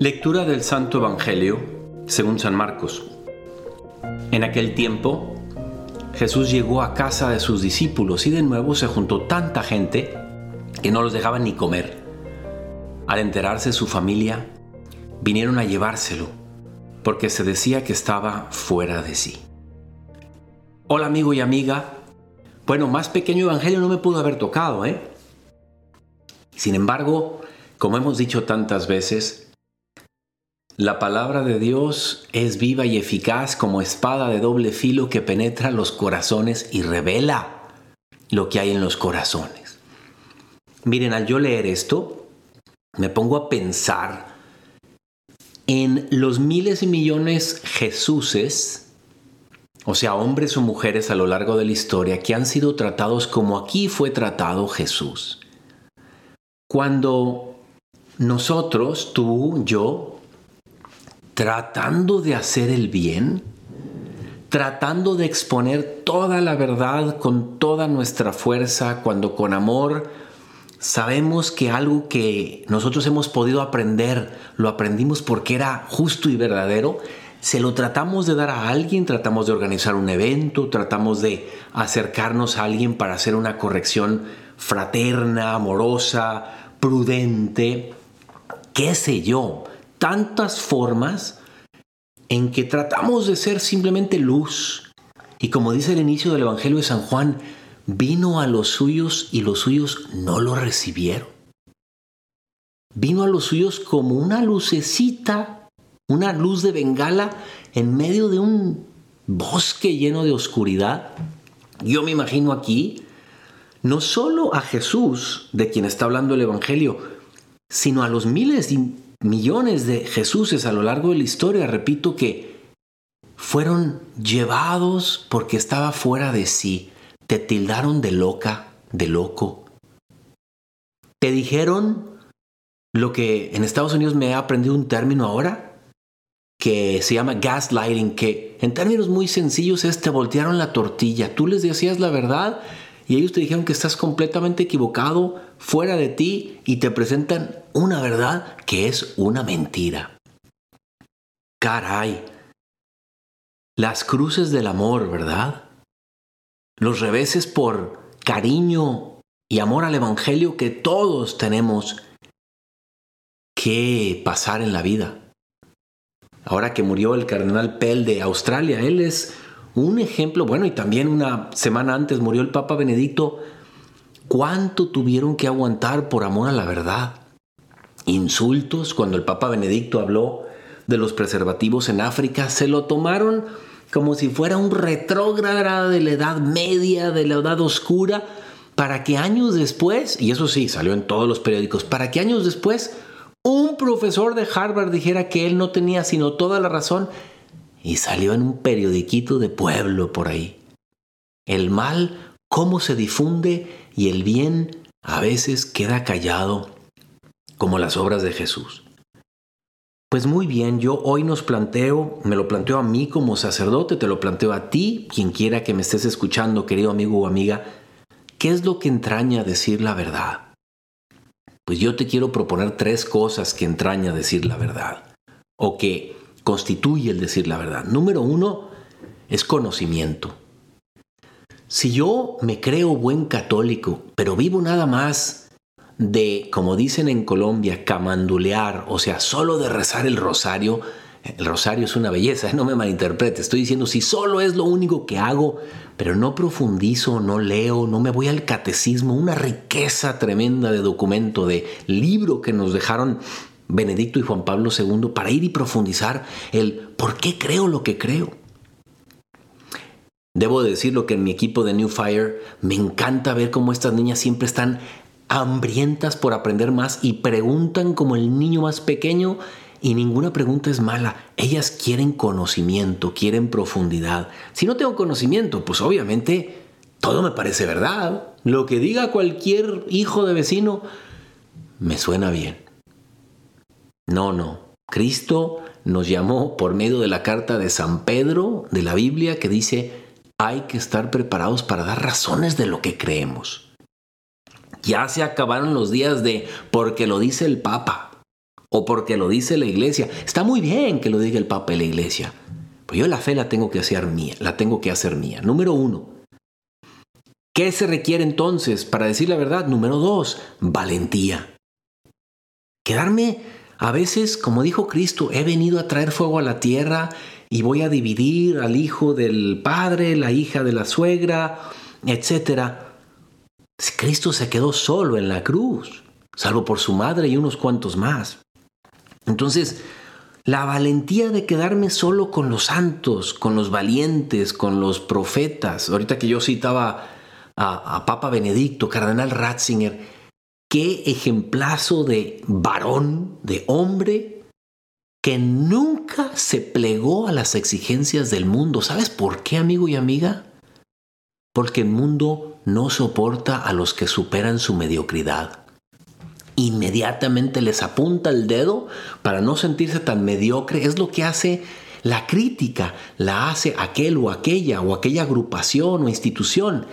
Lectura del Santo Evangelio según San Marcos. En aquel tiempo, Jesús llegó a casa de sus discípulos y de nuevo se juntó tanta gente que no los dejaban ni comer. Al enterarse su familia, vinieron a llevárselo, porque se decía que estaba fuera de sí. Hola amigo y amiga. Bueno, más pequeño evangelio no me pudo haber tocado, ¿eh? Sin embargo, como hemos dicho tantas veces, la palabra de Dios es viva y eficaz como espada de doble filo que penetra los corazones y revela lo que hay en los corazones. Miren, al yo leer esto, me pongo a pensar en los miles y millones Jesuses, o sea, hombres o mujeres a lo largo de la historia, que han sido tratados como aquí fue tratado Jesús. Cuando nosotros, tú, yo, tratando de hacer el bien, tratando de exponer toda la verdad con toda nuestra fuerza, cuando con amor sabemos que algo que nosotros hemos podido aprender, lo aprendimos porque era justo y verdadero, se lo tratamos de dar a alguien, tratamos de organizar un evento, tratamos de acercarnos a alguien para hacer una corrección fraterna, amorosa, prudente, qué sé yo tantas formas en que tratamos de ser simplemente luz. Y como dice el inicio del Evangelio de San Juan, vino a los suyos y los suyos no lo recibieron. Vino a los suyos como una lucecita, una luz de bengala en medio de un bosque lleno de oscuridad. Yo me imagino aquí no solo a Jesús, de quien está hablando el Evangelio, sino a los miles millones de Jesuses a lo largo de la historia, repito que fueron llevados porque estaba fuera de sí, te tildaron de loca, de loco. Te dijeron lo que en Estados Unidos me ha aprendido un término ahora, que se llama gaslighting, que en términos muy sencillos es te voltearon la tortilla, tú les decías la verdad y ellos te dijeron que estás completamente equivocado, fuera de ti y te presentan una verdad que es una mentira. Caray. Las cruces del amor, ¿verdad? Los reveses por cariño y amor al Evangelio que todos tenemos que pasar en la vida. Ahora que murió el cardenal Pell de Australia, él es un ejemplo, bueno, y también una semana antes murió el Papa Benedicto. ¿Cuánto tuvieron que aguantar por amor a la verdad? Insultos cuando el Papa Benedicto habló de los preservativos en África, se lo tomaron como si fuera un retrógrado de la Edad Media, de la Edad Oscura, para que años después, y eso sí, salió en todos los periódicos, para que años después un profesor de Harvard dijera que él no tenía sino toda la razón y salió en un periodiquito de pueblo por ahí. El mal, cómo se difunde y el bien a veces queda callado, como las obras de Jesús. Pues muy bien, yo hoy nos planteo, me lo planteo a mí como sacerdote, te lo planteo a ti, quien quiera que me estés escuchando, querido amigo o amiga, ¿qué es lo que entraña decir la verdad? Pues yo te quiero proponer tres cosas que entraña decir la verdad, o que constituye el decir la verdad. Número uno es conocimiento. Si yo me creo buen católico, pero vivo nada más de, como dicen en Colombia, camandulear, o sea, solo de rezar el rosario, el rosario es una belleza, no me malinterprete, estoy diciendo si solo es lo único que hago, pero no profundizo, no leo, no me voy al catecismo, una riqueza tremenda de documento, de libro que nos dejaron Benedicto y Juan Pablo II para ir y profundizar el por qué creo lo que creo. Debo decirlo que en mi equipo de New Fire me encanta ver cómo estas niñas siempre están hambrientas por aprender más y preguntan como el niño más pequeño y ninguna pregunta es mala. Ellas quieren conocimiento, quieren profundidad. Si no tengo conocimiento, pues obviamente todo me parece verdad. Lo que diga cualquier hijo de vecino me suena bien. No, no. Cristo nos llamó por medio de la carta de San Pedro de la Biblia que dice, hay que estar preparados para dar razones de lo que creemos. Ya se acabaron los días de porque lo dice el Papa o porque lo dice la iglesia. Está muy bien que lo diga el Papa y la iglesia. Pero yo la fe la tengo que hacer mía, la tengo que hacer mía. Número uno. ¿Qué se requiere entonces para decir la verdad? Número dos, valentía. Quedarme a veces, como dijo Cristo, he venido a traer fuego a la tierra y voy a dividir al hijo del padre, la hija de la suegra, etc. Cristo se quedó solo en la cruz, salvo por su madre y unos cuantos más. Entonces, la valentía de quedarme solo con los santos, con los valientes, con los profetas. Ahorita que yo citaba a, a Papa Benedicto, Cardenal Ratzinger, qué ejemplazo de varón, de hombre, que nunca se plegó a las exigencias del mundo. ¿Sabes por qué, amigo y amiga? Porque el mundo no soporta a los que superan su mediocridad. Inmediatamente les apunta el dedo para no sentirse tan mediocre. Es lo que hace la crítica, la hace aquel o aquella o aquella agrupación o institución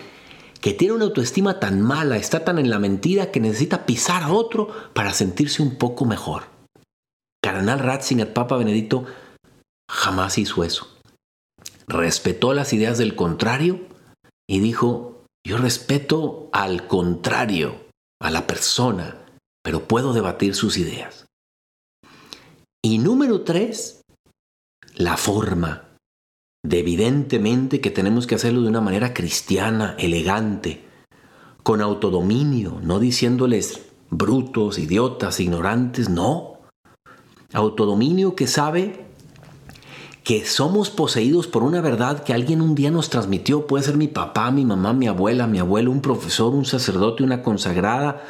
que tiene una autoestima tan mala, está tan en la mentira que necesita pisar a otro para sentirse un poco mejor. Cardenal Ratzinger, Papa Benedicto, jamás hizo eso. Respetó las ideas del contrario y dijo, yo respeto al contrario, a la persona, pero puedo debatir sus ideas. Y número tres, la forma. De evidentemente que tenemos que hacerlo de una manera cristiana, elegante, con autodominio, no diciéndoles brutos, idiotas, ignorantes, no. Autodominio que sabe que somos poseídos por una verdad que alguien un día nos transmitió, puede ser mi papá, mi mamá, mi abuela, mi abuelo, un profesor, un sacerdote, una consagrada,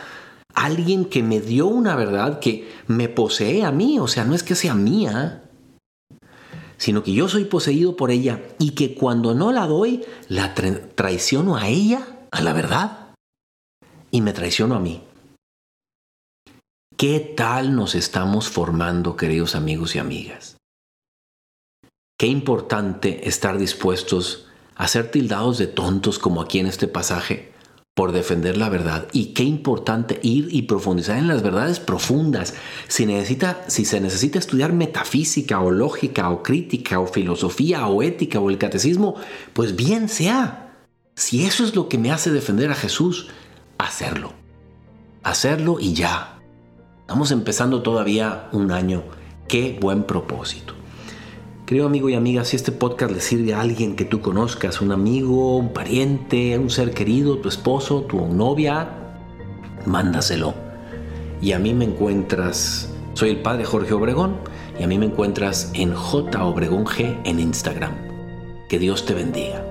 alguien que me dio una verdad que me posee a mí, o sea, no es que sea mía, sino que yo soy poseído por ella y que cuando no la doy, la traiciono a ella, a la verdad, y me traiciono a mí. ¿Qué tal nos estamos formando, queridos amigos y amigas? Qué importante estar dispuestos a ser tildados de tontos como aquí en este pasaje por defender la verdad. Y qué importante ir y profundizar en las verdades profundas. Si, necesita, si se necesita estudiar metafísica o lógica o crítica o filosofía o ética o el catecismo, pues bien sea. Si eso es lo que me hace defender a Jesús, hacerlo. Hacerlo y ya. Estamos empezando todavía un año. Qué buen propósito. Querido amigo y amiga, si este podcast le sirve a alguien que tú conozcas, un amigo, un pariente, un ser querido, tu esposo, tu novia, mándaselo. Y a mí me encuentras, soy el padre Jorge Obregón, y a mí me encuentras en J Obregón G en Instagram. Que Dios te bendiga.